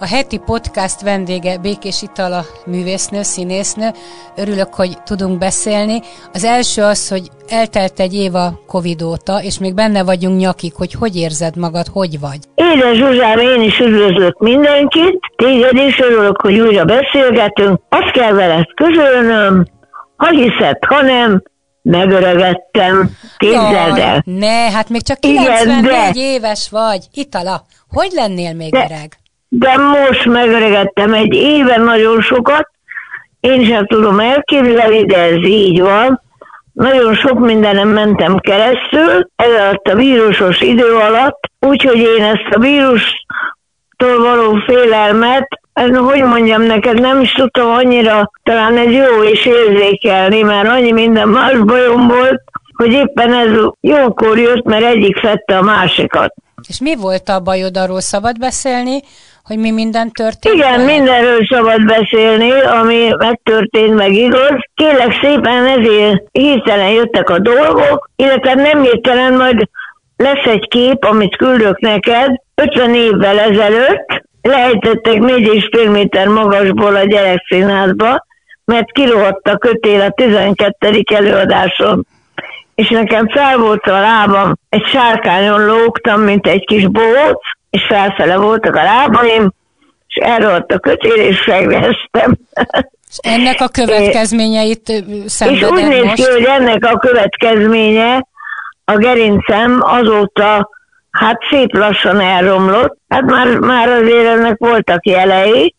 A heti podcast vendége Békés Itala művésznő, színésznő. Örülök, hogy tudunk beszélni. Az első az, hogy eltelt egy év a Covid óta, és még benne vagyunk nyakig, hogy hogy érzed magad, hogy vagy? Édes Zsuzsám, én is üdvözlök mindenkit, téged is örülök, hogy újra beszélgetünk. Azt kell veled közölnöm, ha hiszed, ha nem, megöregettem. Képzeld el. Ne, hát még csak 94 Igen, de... éves vagy. Itala, hogy lennél még de... öreg? De most megöregettem egy éve nagyon sokat, én sem tudom elképzelni, de ez így van. Nagyon sok mindenem mentem keresztül, ez alatt a vírusos idő alatt, úgyhogy én ezt a vírustól való félelmet, hogy mondjam neked, nem is tudtam annyira, talán egy jó is érzékelni, mert annyi minden más bajom volt, hogy éppen ez jókor jött, mert egyik fette a másikat. És mi volt a bajod, arról szabad beszélni, hogy mi minden történt? Igen, mindenről szabad beszélni, ami megtörtént, meg igaz. Kélek szépen ezért hirtelen jöttek a dolgok, illetve nem hirtelen, majd lesz egy kép, amit küldök neked, 50 évvel ezelőtt lejtettek 4,5 méter magasból a gyerekszínházba, mert kirohadt a kötél a 12. előadáson. És nekem fel volt a lábam, egy sárkányon lógtam, mint egy kis bóc, és felfele voltak a lábaim, és elrohadt a kötél, és megvesztem. És ennek a következményeit szenvedem És úgy néz ki, hogy ennek a következménye a gerincem azóta hát szép lassan elromlott. Hát már, már azért ennek voltak jelei,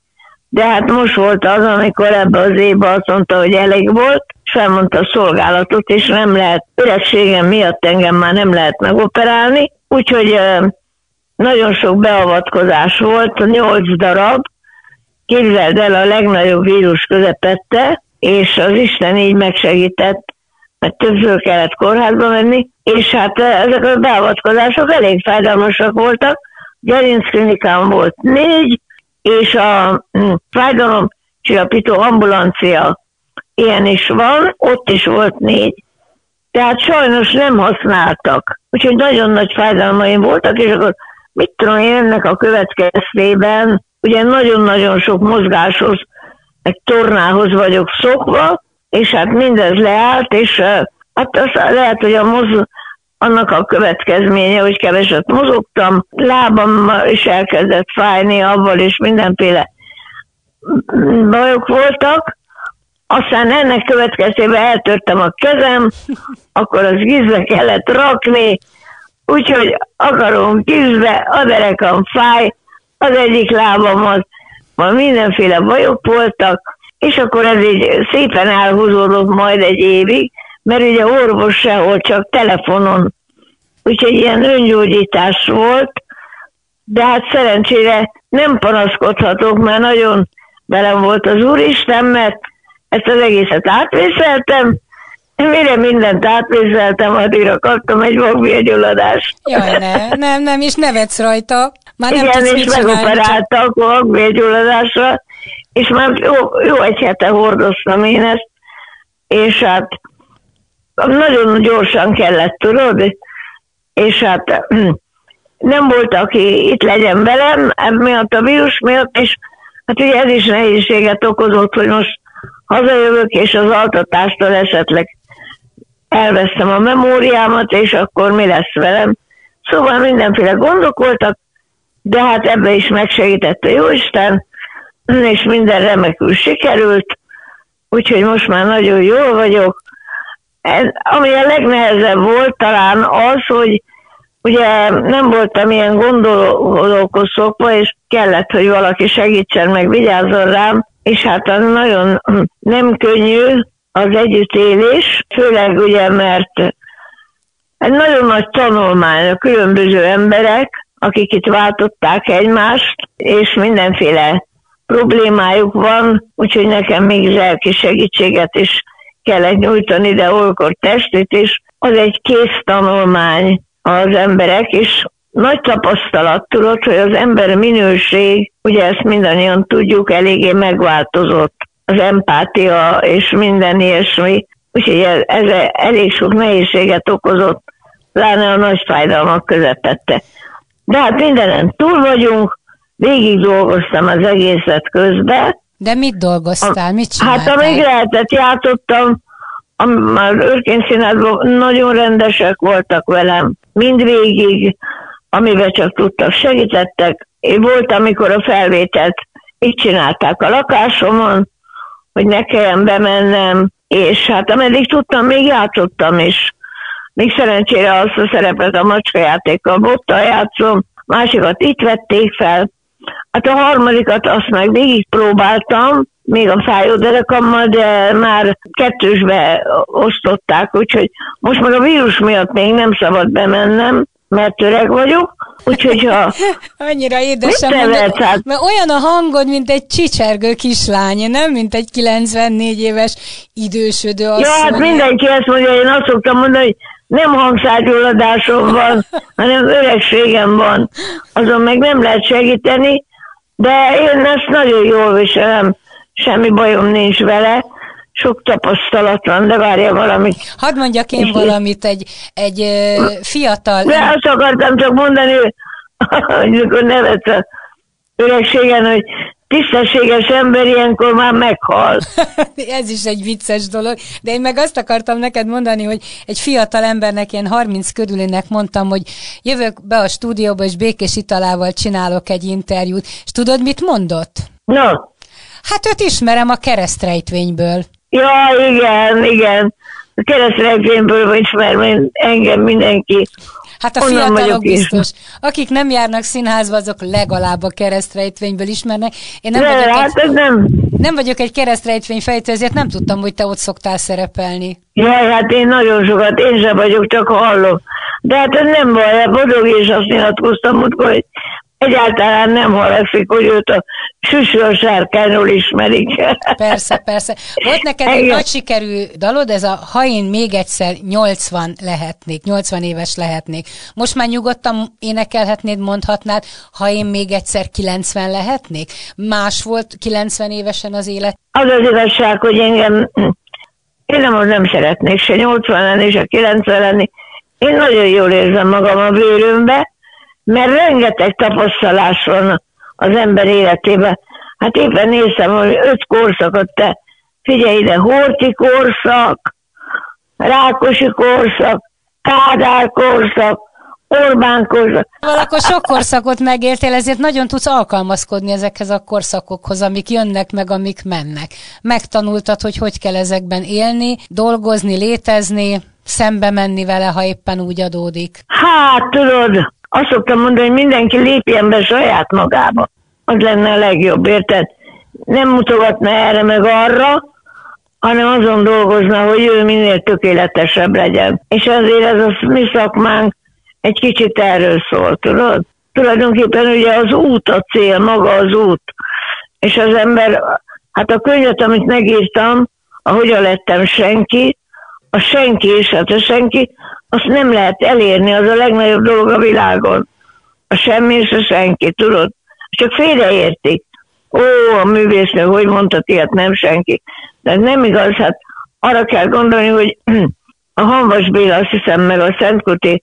de hát most volt az, amikor ebbe az évben azt mondta, hogy elég volt, és felmondta a szolgálatot, és nem lehet, öregségem miatt engem már nem lehet megoperálni, úgyhogy nagyon sok beavatkozás volt, nyolc darab, képzeld el a legnagyobb vírus közepette, és az Isten így megsegített, mert többször kellett kórházba menni, és hát ezek a beavatkozások elég fájdalmasak voltak. Gerincklinikán volt négy, és a hm, fájdalom csillapító ambulancia ilyen is van, ott is volt négy. Tehát sajnos nem használtak. Úgyhogy nagyon nagy fájdalmaim voltak, és akkor mit tudom én, ennek a következtében, ugye nagyon-nagyon sok mozgáshoz, egy tornához vagyok szokva, és hát mindez leállt, és hát az lehet, hogy a moz, annak a következménye, hogy keveset mozogtam, lábam is elkezdett fájni, avval és mindenféle bajok voltak, aztán ennek következtében eltörtem a kezem, akkor az gizbe kellett rakni, úgyhogy akarom kízbe, a derekam fáj, az egyik lábam az, van mindenféle bajok voltak, és akkor ez így szépen elhúzódott majd egy évig, mert ugye orvos sehol, csak telefonon. Úgyhogy ilyen öngyógyítás volt, de hát szerencsére nem panaszkodhatok, mert nagyon velem volt az Úristen, mert ezt az egészet átvészeltem, Mire mindent átvézeltem, addigra kaptam egy magvérgyulladást. Jaj, ne, nem, nem, és nevetsz rajta. Már nem Igen, és megoperáltak a magvérgyulladásra, és már jó, jó egy hete hordoztam én ezt, és hát nagyon gyorsan kellett, tudod, és hát nem volt, aki itt legyen velem, miatt a vírus miatt, és hát ugye ez is nehézséget okozott, hogy most hazajövök, és az altatástól esetleg elvesztem a memóriámat, és akkor mi lesz velem. Szóval mindenféle gondok voltak, de hát ebbe is megsegített a Jóisten, és minden remekül sikerült, úgyhogy most már nagyon jól vagyok. Ez, ami a legnehezebb volt talán az, hogy ugye nem voltam ilyen gondolókhoz szokva, és kellett, hogy valaki segítsen meg, vigyázzon rám, és hát az nagyon nem könnyű, az együttélés, főleg ugye, mert egy nagyon nagy tanulmány a különböző emberek, akik itt váltották egymást, és mindenféle problémájuk van, úgyhogy nekem még lelki segítséget is kellett nyújtani, de olykor testit is. Az egy kész tanulmány az emberek, és nagy tapasztalat tudod, hogy az ember minőség, ugye ezt mindannyian tudjuk, eléggé megváltozott. Az empátia és minden ilyesmi. Úgyhogy ez, elég sok nehézséget okozott, pláne a nagy fájdalmak közepette. De hát mindenen túl vagyunk, végig dolgoztam az egészet közben. De mit dolgoztál? Mit csináltál? Hát amíg lehetett, játszottam, már őrként színházban nagyon rendesek voltak velem, mindvégig, amiben csak tudtak, segítettek. Én volt, amikor a felvételt így csinálták a lakásomon, hogy ne kelljen bemennem, és hát ameddig tudtam, még játszottam is. Még szerencsére azt a szerepet a macskajátékkal bottal játszom, másikat itt vették fel, Hát a harmadikat azt meg végig próbáltam, még a fájó derekammal, de már kettősbe osztották, úgyhogy most meg a vírus miatt még nem szabad bemennem, mert öreg vagyok, úgyhogy ha... Annyira édesem mondod, hát? mert olyan a hangod, mint egy csicsergő kislány, nem? Mint egy 94 éves idősödő asszony. Ja, hát mindenki ezt mondja, én azt szoktam mondani, hogy nem hangszárgyulladásom van, hanem öregségem van. Azon meg nem lehet segíteni, de én ezt nagyon jól viselem, semmi bajom nincs vele, sok tapasztalat van, de várja valamit. Hadd mondjak én valamit, egy, egy fiatal... De azt akartam csak mondani, hogy mikor nevet a öregségen, hogy tisztességes ember ilyenkor már meghal. Ez is egy vicces dolog, de én meg azt akartam neked mondani, hogy egy fiatal embernek, ilyen 30 körülének mondtam, hogy jövök be a stúdióba, és Békés Italával csinálok egy interjút, és tudod, mit mondott? No. Hát őt ismerem a keresztrejtvényből. Ja, igen, igen. A keresztrejtvényből ismer engem mindenki. Hát a Onnan fiatalok biztos. Akik nem járnak színházba, azok legalább a keresztrejtvényből ismernek. Én nem, De, vagyok, hát egy, nem. nem vagyok egy keresztrejtvény fejtő, ezért nem tudtam, hogy te ott szoktál szerepelni. Jaj, hát én nagyon sokat, én sem vagyok, csak hallom. De hát ez nem baj, a Bodog is azt nyilatkoztam, hogy egyáltalán nem halakszik, hogy őt a süsű a sárkányról ismerik. Persze, persze. Volt neked egy nagy sikerű dalod, ez a Ha én még egyszer 80 lehetnék, 80 éves lehetnék. Most már nyugodtan énekelhetnéd, mondhatnád, ha én még egyszer 90 lehetnék? Más volt 90 évesen az élet? Az az igazság, hogy engem én nem, nem szeretnék se 80 lenni, se 90 lenni. Én nagyon jól érzem magam a bőrömbe, mert rengeteg tapasztalás van az ember életében. Hát éppen néztem, hogy öt korszakot te figyelj ide, Horti korszak, Rákosi korszak, Kádár korszak, Orbán korszak. Valakor sok korszakot megértél, ezért nagyon tudsz alkalmazkodni ezekhez a korszakokhoz, amik jönnek meg, amik mennek. Megtanultad, hogy hogy kell ezekben élni, dolgozni, létezni, szembe menni vele, ha éppen úgy adódik. Hát, tudod, azt szoktam mondani, hogy mindenki lépjen be saját magába. Az lenne a legjobb, érted? Nem mutogatna erre meg arra, hanem azon dolgozna, hogy ő minél tökéletesebb legyen. És azért ez a mi szakmánk egy kicsit erről szól, tudod? Tulajdonképpen ugye az út a cél, maga az út. És az ember, hát a könyvet, amit megírtam, ahogyan lettem senki, a senki is, hát a senki, azt nem lehet elérni, az a legnagyobb dolog a világon. A semmi és a senki, tudod? Csak félreértik. Ó, a művésznő, hogy mondta ilyet, nem senki. De nem igaz, hát arra kell gondolni, hogy a Hanvas Béla, azt hiszem, meg a Szentkuti,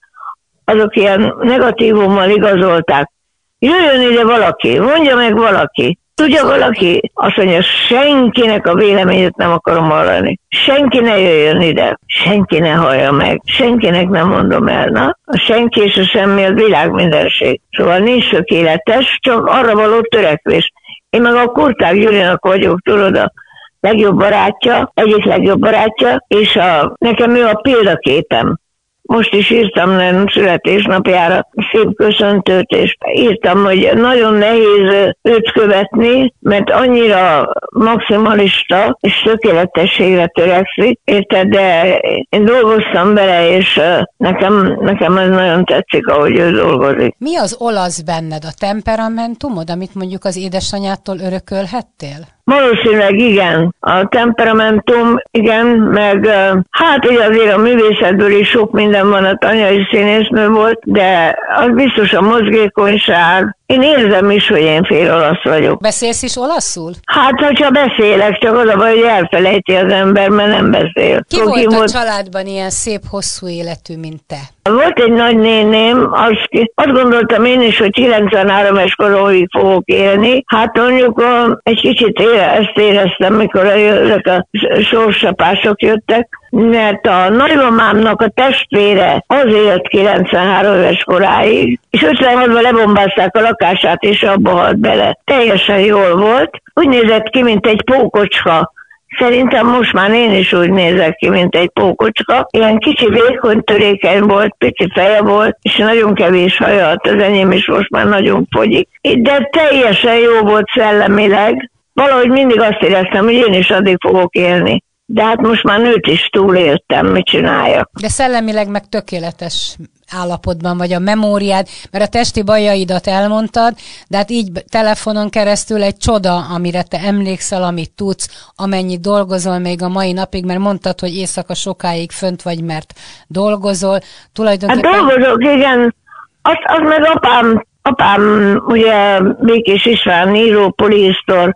azok ilyen negatívummal igazolták. Jöjjön ide valaki, mondja meg valaki, Tudja valaki, azt mondja, senkinek a véleményét nem akarom hallani. Senki ne jöjjön ide, senki ne hallja meg, senkinek nem mondom el. Na, a senki és a semmi az világ mindenség. Szóval nincs tökéletes, csak arra való törekvés. Én meg a Kurták Gyurinak vagyok, tudod, a legjobb barátja, egyik legjobb barátja, és a, nekem ő a példaképem. Most is írtam nem születésnapjára szép köszöntőt, és írtam, hogy nagyon nehéz őt követni, mert annyira maximalista és tökéletességre törekszik, érted, de én dolgoztam bele, és nekem, nekem ez nagyon tetszik, ahogy ő dolgozik. Mi az olasz benned, a temperamentumod, amit mondjuk az édesanyától örökölhettél? Valószínűleg igen. A temperamentum, igen, meg hát ugye azért a művészetből is sok minden van, a anyai színésznő volt, de az biztos a mozgékonyság, én érzem is, hogy én fél olasz vagyok. Beszélsz is olaszul? Hát, hogyha beszélek, csak az a baj, hogy elfelejti az ember, mert nem beszél. Ki Sok volt a volt... családban ilyen szép, hosszú életű, mint te? Volt egy nagynéném, azt, azt gondoltam én is, hogy 93 es koróig fogok élni. Hát mondjuk egy kicsit ezt éreztem, mikor ezek a sorsapások jöttek, mert a nagymamámnak a testvére az élt 93 éves koráig, és 56-ban lebombázták a lakását, és abba halt bele. Teljesen jól volt. Úgy nézett ki, mint egy pókocska. Szerintem most már én is úgy nézek ki, mint egy pókocska. Ilyen kicsi vékony törékeny volt, pici feje volt, és nagyon kevés haja, hát az enyém is most már nagyon fogyik. De teljesen jó volt szellemileg. Valahogy mindig azt éreztem, hogy én is addig fogok élni. De hát most már nőt is túléltem, mit csináljak. De szellemileg meg tökéletes állapotban vagy a memóriád, mert a testi bajaidat elmondtad, de hát így telefonon keresztül egy csoda, amire te emlékszel, amit tudsz, amennyit dolgozol még a mai napig, mert mondtad, hogy éjszaka sokáig fönt vagy, mert dolgozol. Tulajdonképpen... Hát dolgozok, igen. Az, az meg apám, apám ugye Békés István író, polisztor,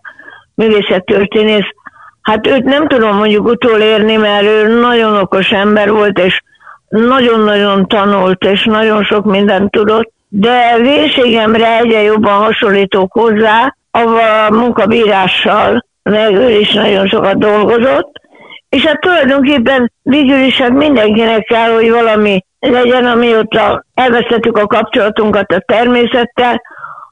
művészettörténész, hát őt nem tudom mondjuk utolérni, mert ő nagyon okos ember volt, és nagyon-nagyon tanult, és nagyon sok mindent tudott, de vérségemre egyre jobban hasonlítok hozzá, a munkabírással, meg ő is nagyon sokat dolgozott, és hát tulajdonképpen végül is hát mindenkinek kell, hogy valami legyen, amióta elvesztettük a kapcsolatunkat a természettel,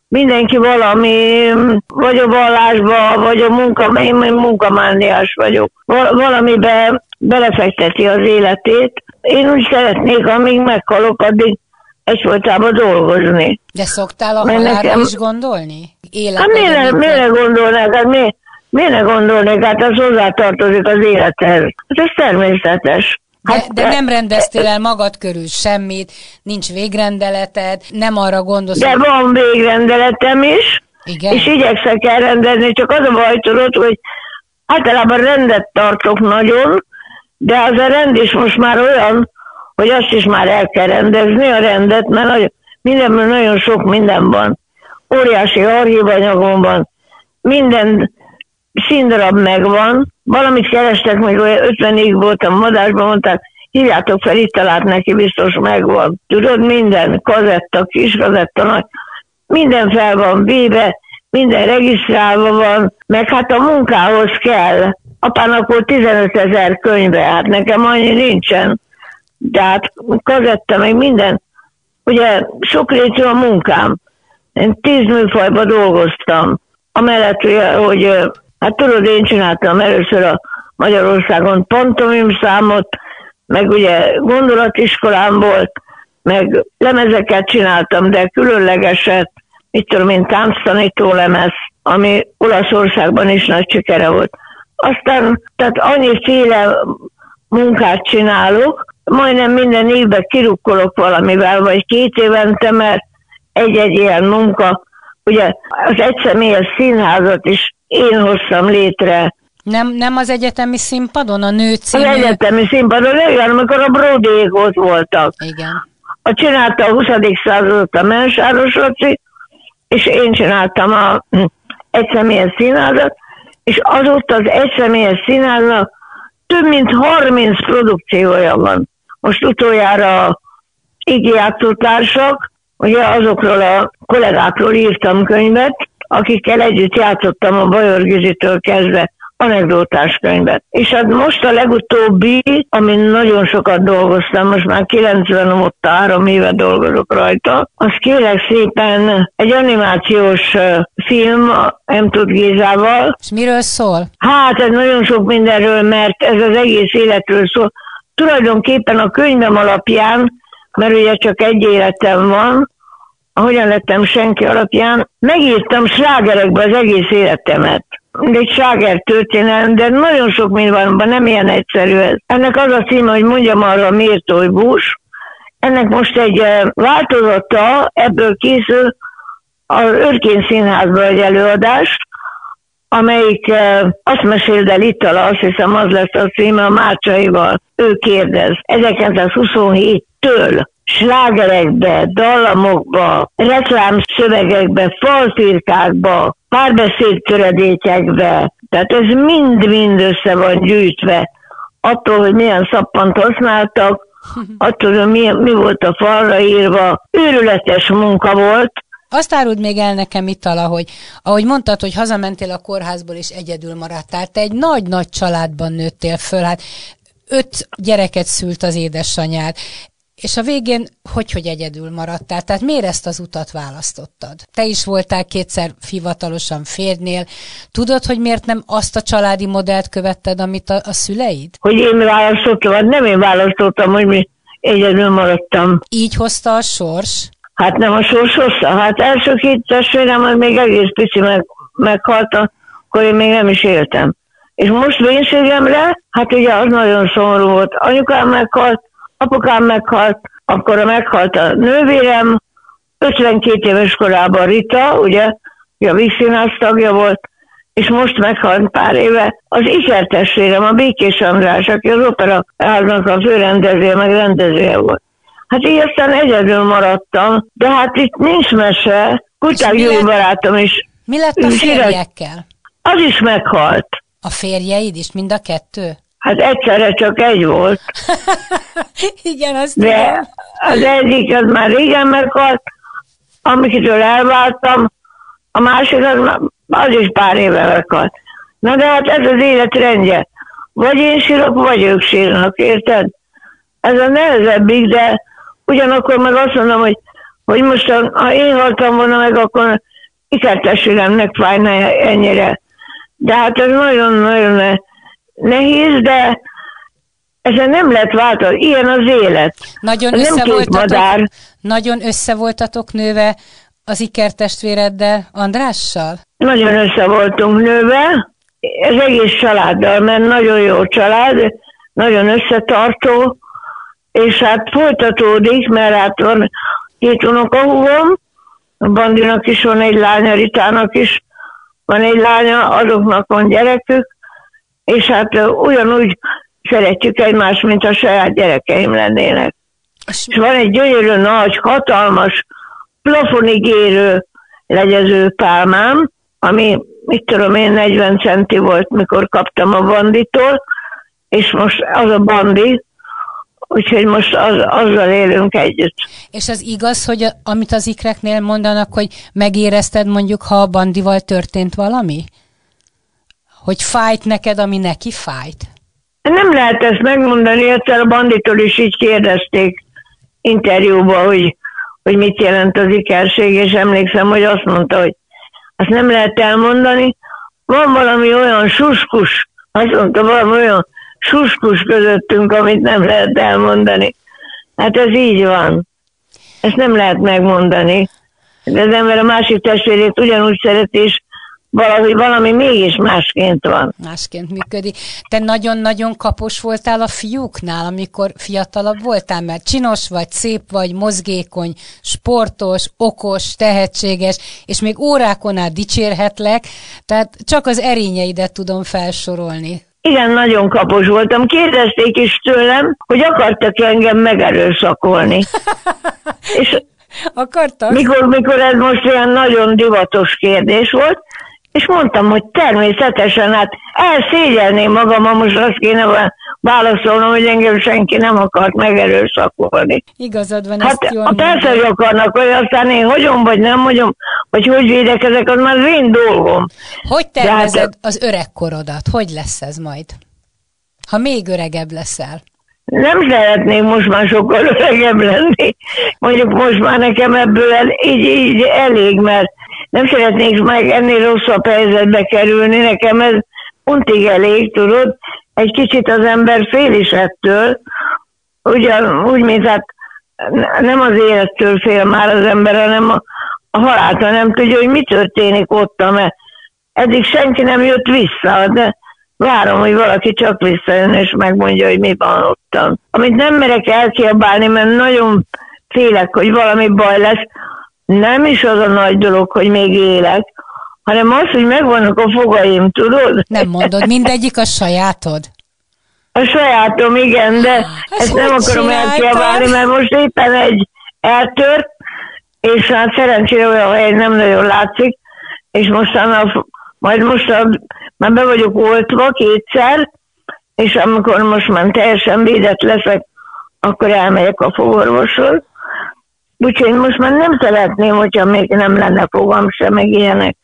mindenki valami, vagy a vallásba, vagy a munka, én munkamániás vagyok, valamibe belefekteti az életét, én úgy szeretnék, amíg meghalok, addig egyfolytában dolgozni. De szoktál a halálra nekem... is gondolni? hát miért, miért gondolnák? Hát miért ne gondolnék? Hát az hozzátartozik az élethez. Hát ez természetes. Hát, de, de nem rendeztél el magad körül semmit, nincs végrendeleted, nem arra gondolsz. De van végrendeletem is, Igen? és igyekszek elrendezni, csak az a baj tudod, hogy általában rendet tartok nagyon, de az a rend is most már olyan, hogy azt is már el kell rendezni a rendet, mert nagyon, mindenben nagyon sok minden van. Óriási archívanyagom van, minden színdarab megvan, valamit kerestek, még olyan 50-ig voltam madásban, mondták, hívjátok fel, itt talált neki, biztos megvan. Tudod, minden kazetta, kis kazetta, nagy, minden fel van véve, minden regisztrálva van, meg hát a munkához kell apának volt 15 ezer könyve, hát nekem annyi nincsen. De hát kazetta, meg minden. Ugye sok rétű a munkám. Én tíz műfajban dolgoztam. Amellett, hogy hát tudod, én csináltam először a Magyarországon pantomim számot, meg ugye gondolatiskolám volt, meg lemezeket csináltam, de különlegeset, mit tudom én, tánctanító lemez, ami Olaszországban is nagy sikere volt. Aztán, tehát annyiféle munkát csinálok, majdnem minden évben kirukkolok valamivel, vagy két évente, mert egy-egy ilyen munka, ugye az egyszemélyes színházat is én hoztam létre. Nem, nem az egyetemi színpadon, a nő című... Az egyetemi színpadon, igen, amikor a Brodék ott voltak. Igen. A csinálta a 20. századot a Mensáros Laci, és én csináltam a egyszemélyes színházat, és azóta az egyszemélyes színháznak több mint 30 produkciója van. Most utoljára társak, ugye azokról a kollégákról írtam könyvet, akikkel együtt játszottam a Bajor Gizitől kezdve anekdótás könyvet. És hát most a legutóbbi, amin nagyon sokat dolgoztam, most már 90 óta három éve dolgozok rajta, az kérek szépen egy animációs film, nem tud Gézával. És miről szól? Hát ez nagyon sok mindenről, mert ez az egész életről szól. tulajdonképpen a könyvem alapján, mert ugye csak egy életem van, ahogyan lettem senki alapján, megírtam slágerekbe az egész életemet. Egy sláger történelem, de nagyon sok minden van, nem ilyen egyszerű ez. Ennek az a címe, hogy mondjam arra miért bús. Ennek most egy eh, változata, ebből készül az Örkény Színházban egy előadás, amelyik eh, azt mesél el Itala, azt hiszem az lesz a címe, a Mácsaival. Ő kérdez. 1927-től slágerekbe, dallamokba, reklámszövegekbe, falfirkákba, párbeszédtöredékekbe. Tehát ez mind-mind össze van gyűjtve. Attól, hogy milyen szappant használtak, attól, hogy mi, mi volt a falra írva, őrületes munka volt, azt áruld még el nekem itt hogy ahogy mondtad, hogy hazamentél a kórházból és egyedül maradtál, te egy nagy-nagy családban nőttél föl, hát öt gyereket szült az édesanyád, és a végén hogy, hogy egyedül maradtál? Tehát miért ezt az utat választottad? Te is voltál kétszer fivatalosan férnél. Tudod, hogy miért nem azt a családi modellt követted, amit a, a szüleid? Hogy én választottam, vagy nem én választottam, hogy mi egyedül maradtam. Így hozta a sors? Hát nem a sors hozta. Hát első két testvérem, hogy még egész pici meg, meghalt, akkor én még nem is éltem. És most vénységemre, hát ugye az nagyon szomorú volt. Anyukám meghalt, apukám meghalt, akkor a meghalt a nővérem, 52 éves korában Rita, ugye, a Vígszínház tagja volt, és most meghalt pár éve az ikertestvérem, a Békés András, aki az opera háznak a főrendezője, meg rendezője volt. Hát így aztán egyedül maradtam, de hát itt nincs mese. Kutyák jó barátom is. Mi lett a férjekkel? Az is meghalt. A férjeid is, mind a kettő? Hát egyszerre csak egy volt. Igen, azt De tudom. az egyik az már régen meghalt, amikitől elváltam, a másik az, az is pár éve meghalt. Na de hát ez az élet rendje. Vagy én sírok, vagy ők sírnak, érted? Ez a nehezebbik, de ugyanakkor meg azt mondom, hogy, hogy most ha én haltam volna meg, akkor ikertestvéremnek fájna ennyire. De hát ez nagyon-nagyon nehéz, de ezen nem lehet változni. Ilyen az élet. Nagyon össze, nem voltatok, nagyon össze voltatok nőve az ikertestvéreddel, Andrással? Nagyon össze voltunk nőve, ez egész családdal, mert nagyon jó család, nagyon összetartó, és hát folytatódik, mert hát van két unokahúgom, a Bandinak is van egy lánya, Ritának is van egy lánya, azoknak van gyerekük, és hát ugyanúgy szeretjük egymást, mint a saját gyerekeim lennének. És van egy gyönyörű nagy, hatalmas, plafonig érő legyező pálmám, ami, mit tudom én, 40 centi volt, mikor kaptam a banditól, és most az a bandi, úgyhogy most az, azzal élünk együtt. És az igaz, hogy amit az ikreknél mondanak, hogy megérezted mondjuk, ha a bandival történt valami? Hogy fájt neked, ami neki fájt? Nem lehet ezt megmondani, egyszer a banditól is így kérdezték interjúban, hogy, hogy mit jelent az ikerség, és emlékszem, hogy azt mondta, hogy azt nem lehet elmondani. Van valami olyan suskus, azt mondta, valami olyan suskus közöttünk, amit nem lehet elmondani. Hát ez így van. Ezt nem lehet megmondani. De az ember a másik testvérét ugyanúgy szereti, és valahogy valami mégis másként van. Másként működik. Te nagyon-nagyon kapos voltál a fiúknál, amikor fiatalabb voltál, mert csinos vagy, szép vagy, mozgékony, sportos, okos, tehetséges, és még órákon át dicsérhetlek, tehát csak az erényeidet tudom felsorolni. Igen, nagyon kapos voltam. Kérdezték is tőlem, hogy akartak engem megerőszakolni. és Akartak? Mikor, mikor ez most olyan nagyon divatos kérdés volt, és mondtam, hogy természetesen, hát elszégyelném magam, ha most azt kéne válaszolnom, hogy engem senki nem akart megerőszakolni. Igazad van, hát, ezt jól persze, hogy akarnak, hogy aztán én hogyom, vagy nem hogyom, vagy hogy védekezek, az már az én dolgom. Hogy tervezed hát, az öregkorodat? Hogy lesz ez majd? Ha még öregebb leszel? Nem szeretnék most már sokkal öregebb lenni. Mondjuk most már nekem ebből el, így, így elég, mert nem szeretnék meg ennél rosszabb helyzetbe kerülni, nekem ez untig elég, tudod, egy kicsit az ember fél is ettől, ugyan, úgy, mint hát nem az élettől fél már az ember, hanem a, a haláltól. Nem tudja, hogy mi történik ott, mert eddig senki nem jött vissza, de várom, hogy valaki csak visszajön és megmondja, hogy mi van ottan. Amit nem merek elkiabálni, mert nagyon félek, hogy valami baj lesz, nem is az a nagy dolog, hogy még élek, hanem az, hogy megvannak a fogaim, tudod? Nem mondod, mindegyik a sajátod? A sajátom, igen, de Ezt ezt nem akarom elkiabálni, mert most éppen egy eltört, és hát szerencsére olyan hely nem nagyon látszik, és mostanra, majd most a, már be vagyok oltva kétszer, és amikor most már teljesen védett leszek, akkor elmegyek a fogorvoshoz. Úgyhogy most már nem szeretném, hogyha még nem lenne fogam sem, meg ilyenek.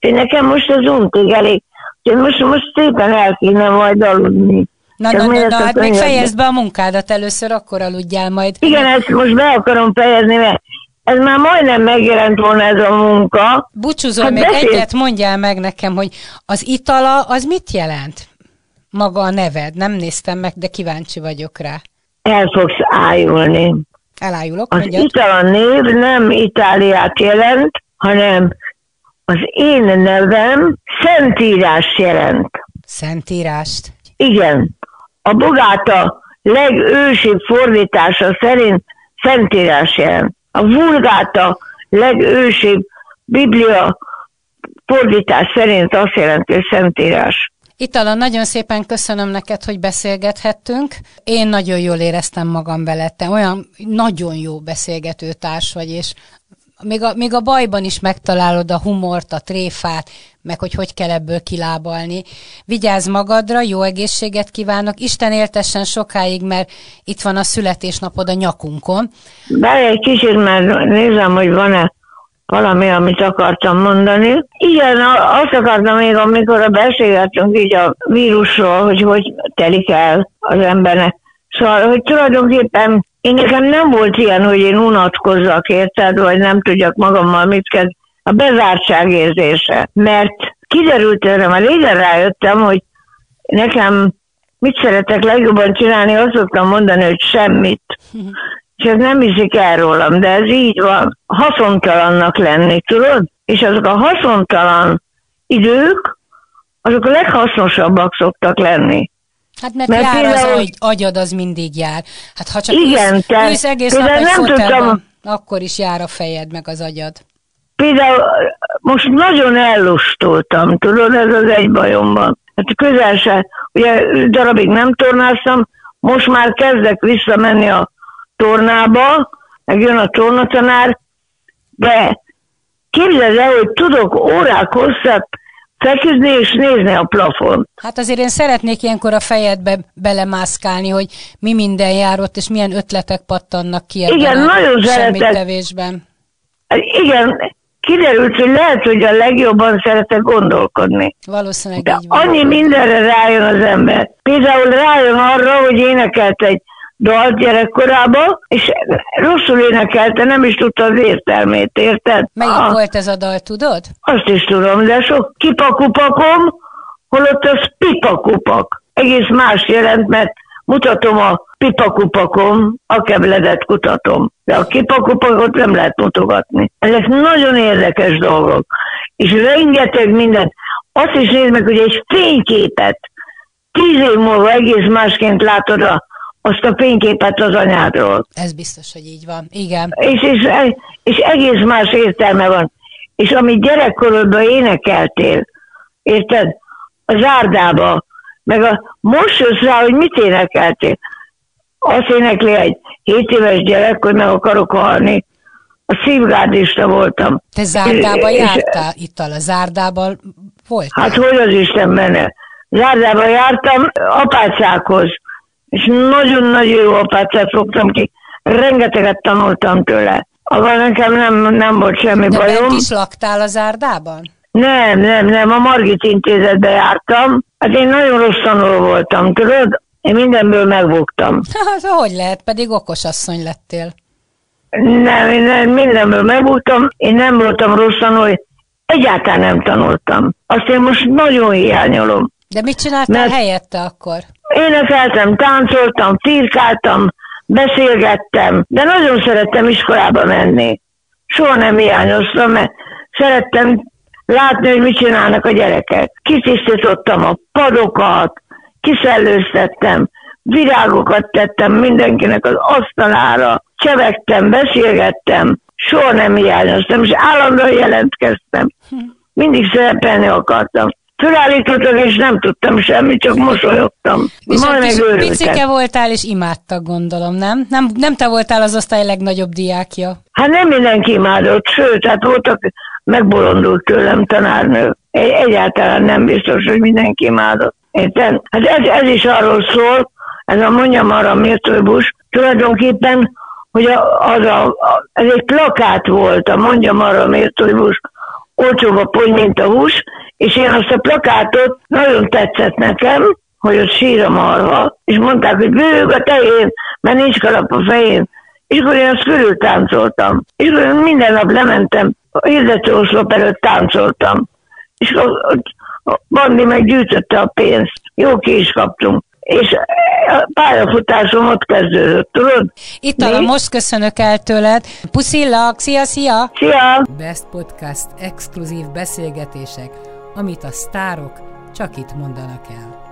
Úgyhogy nekem most az untig elég. Úgyhogy most, most szépen el kéne majd aludni. Na, Csak na, na, na, hát még fejezd be a munkádat először, akkor aludjál majd. Igen, ezt most be akarom fejezni, mert ez már majdnem megjelent volna ez a munka. Búcsúzol, Hát még beszélj. egyet mondjál meg nekem, hogy az itala, az mit jelent? Maga a neved, nem néztem meg, de kíváncsi vagyok rá. El fogsz ájulni. Elájulok, Az mondjad. Itala név nem Itáliát jelent, hanem az én nevem Szentírás jelent. Szentírást. Igen, a Bogáta legősibb fordítása szerint Szentírás jelent. A Vulgáta legősibb Biblia fordítás szerint azt jelenti, hogy Szentírás. Itala, nagyon szépen köszönöm neked, hogy beszélgethettünk. Én nagyon jól éreztem magam veled. Te olyan nagyon jó beszélgető társ vagy, és még a, még a bajban is megtalálod a humort, a tréfát, meg hogy hogy kell ebből kilábalni. Vigyázz magadra, jó egészséget kívánok, Isten éltessen sokáig, mert itt van a születésnapod a nyakunkon. Várj egy kicsit, mert nézem, hogy van-e valami, amit akartam mondani. Igen, azt akartam még, amikor beszélgettünk így a vírusról, hogy hogy telik el az embernek. Szóval, hogy tulajdonképpen én nekem nem volt ilyen, hogy én unatkozzak, érted, vagy nem tudjak magammal mit kezd. A bezártság érzése. Mert kiderült erre, már régen rájöttem, hogy nekem mit szeretek legjobban csinálni, azt szoktam mondani, hogy semmit és ez nem hiszik el rólam, de ez így van. Haszontalannak lenni, tudod? És azok a haszontalan idők, azok a leghasznosabbak szoktak lenni. Hát mert, Mert jár az például- agy, agyad, az mindig jár. Hát ha csak Igen, ülsz, te- ülsz egész nap egy nem tudtam- akkor is jár a fejed, meg az agyad. Például most nagyon ellustultam, tudod, ez az egy bajom van. Hát közel se, ugye darabig nem tornáztam, most már kezdek visszamenni a tornába, meg jön a tornatanár, de képzeld el, hogy tudok órák hosszat feküdni és nézni a plafon. Hát azért én szeretnék ilyenkor a fejedbe belemászkálni, hogy mi minden jár ott, és milyen ötletek pattannak ki ebben Igen, a nagyon szeretek. semmittevésben. Igen, kiderült, hogy lehet, hogy a legjobban szeretek gondolkodni. Valószínűleg De így van. annyi mindenre rájön az ember. Például rájön arra, hogy énekelt egy dalt gyerekkorában, és rosszul énekelte, nem is tudta az értelmét, érted? Melyik Ah, volt ez a dal, tudod? Azt is tudom, de sok kipakupakom, holott az pipakupak. Egész más jelent, mert mutatom a pipakupakom, a kebledet kutatom. De a kipakupakot nem lehet mutogatni. Ezek nagyon érdekes dolgok. És rengeteg mindent. Azt is nézd meg, hogy egy fényképet tíz év múlva egész másként látod a, azt a fényképet az anyádról Ez biztos, hogy így van. Igen. és, és, és egész más értelme van. És amit gyerekkorodban énekeltél, érted, a zárdába, meg a, most jössz rá, hogy mit énekeltél. Azt énekli egy 7 éves gyerek, hogy meg akarok halni. A szívgárdista voltam. Te zárdában És- jártál itt a zárdában voltál? Hát hogy az Isten benne? Zárdába jártam apácákhoz, és nagyon-nagyon jó apácát fogtam ki. Rengeteget tanultam tőle. Avval nekem nem, nem volt semmi De bajom. bent is laktál a zárdában? Nem, nem, nem, a Margit intézetbe jártam. Hát én nagyon rossz tanuló voltam, tudod? Én mindenből megbuktam. Hát hogy lehet, pedig okos asszony lettél. Nem, én nem, mindenből megbuktam. Én nem voltam rossz tanuló, egyáltalán nem tanultam. Azt én most nagyon hiányolom. De mit csináltál Mert- helyette akkor? Énekeltem, táncoltam, firkáltam, beszélgettem, de nagyon szerettem iskolába menni. Soha nem hiányoztam, mert szerettem látni, hogy mit csinálnak a gyerekek. Kitisztítottam a padokat, kiszellőztettem, virágokat tettem mindenkinek az asztalára, csevegtem, beszélgettem, soha nem hiányoztam, és állandóan jelentkeztem. Mindig szerepelni akartam. Fölállítottak, és nem tudtam semmit, csak mosolyogtam. És Majd meg picike voltál, és imádtak, gondolom, nem? nem? Nem te voltál az osztály legnagyobb diákja. Hát nem mindenki imádott, sőt, hát voltak megbolondult tőlem tanárnő. Egyáltalán nem biztos, hogy mindenki imádott. Érted? Hát ez, ez is arról szól, ez a mondjam arra mértőbus, tulajdonképpen, hogy a, az a, ez egy plakát volt, a mondjam arra mértőbus, olcsóbb a pony, mint a hús, és én azt a plakátot nagyon tetszett nekem, hogy ott sír a marha, és mondták, hogy bőg a tején, mert nincs kalap a fején. És akkor én azt körül táncoltam. És akkor minden nap lementem, a hirdetőoszlop előtt táncoltam. És akkor Bandi meggyűjtötte a pénzt. Jó ki is kaptunk és a pályafutásom ott kezdődött, tudod? Itt a most köszönök el tőled. Puszillak, szia, szia! Szia! Best Podcast exkluzív beszélgetések, amit a sztárok csak itt mondanak el.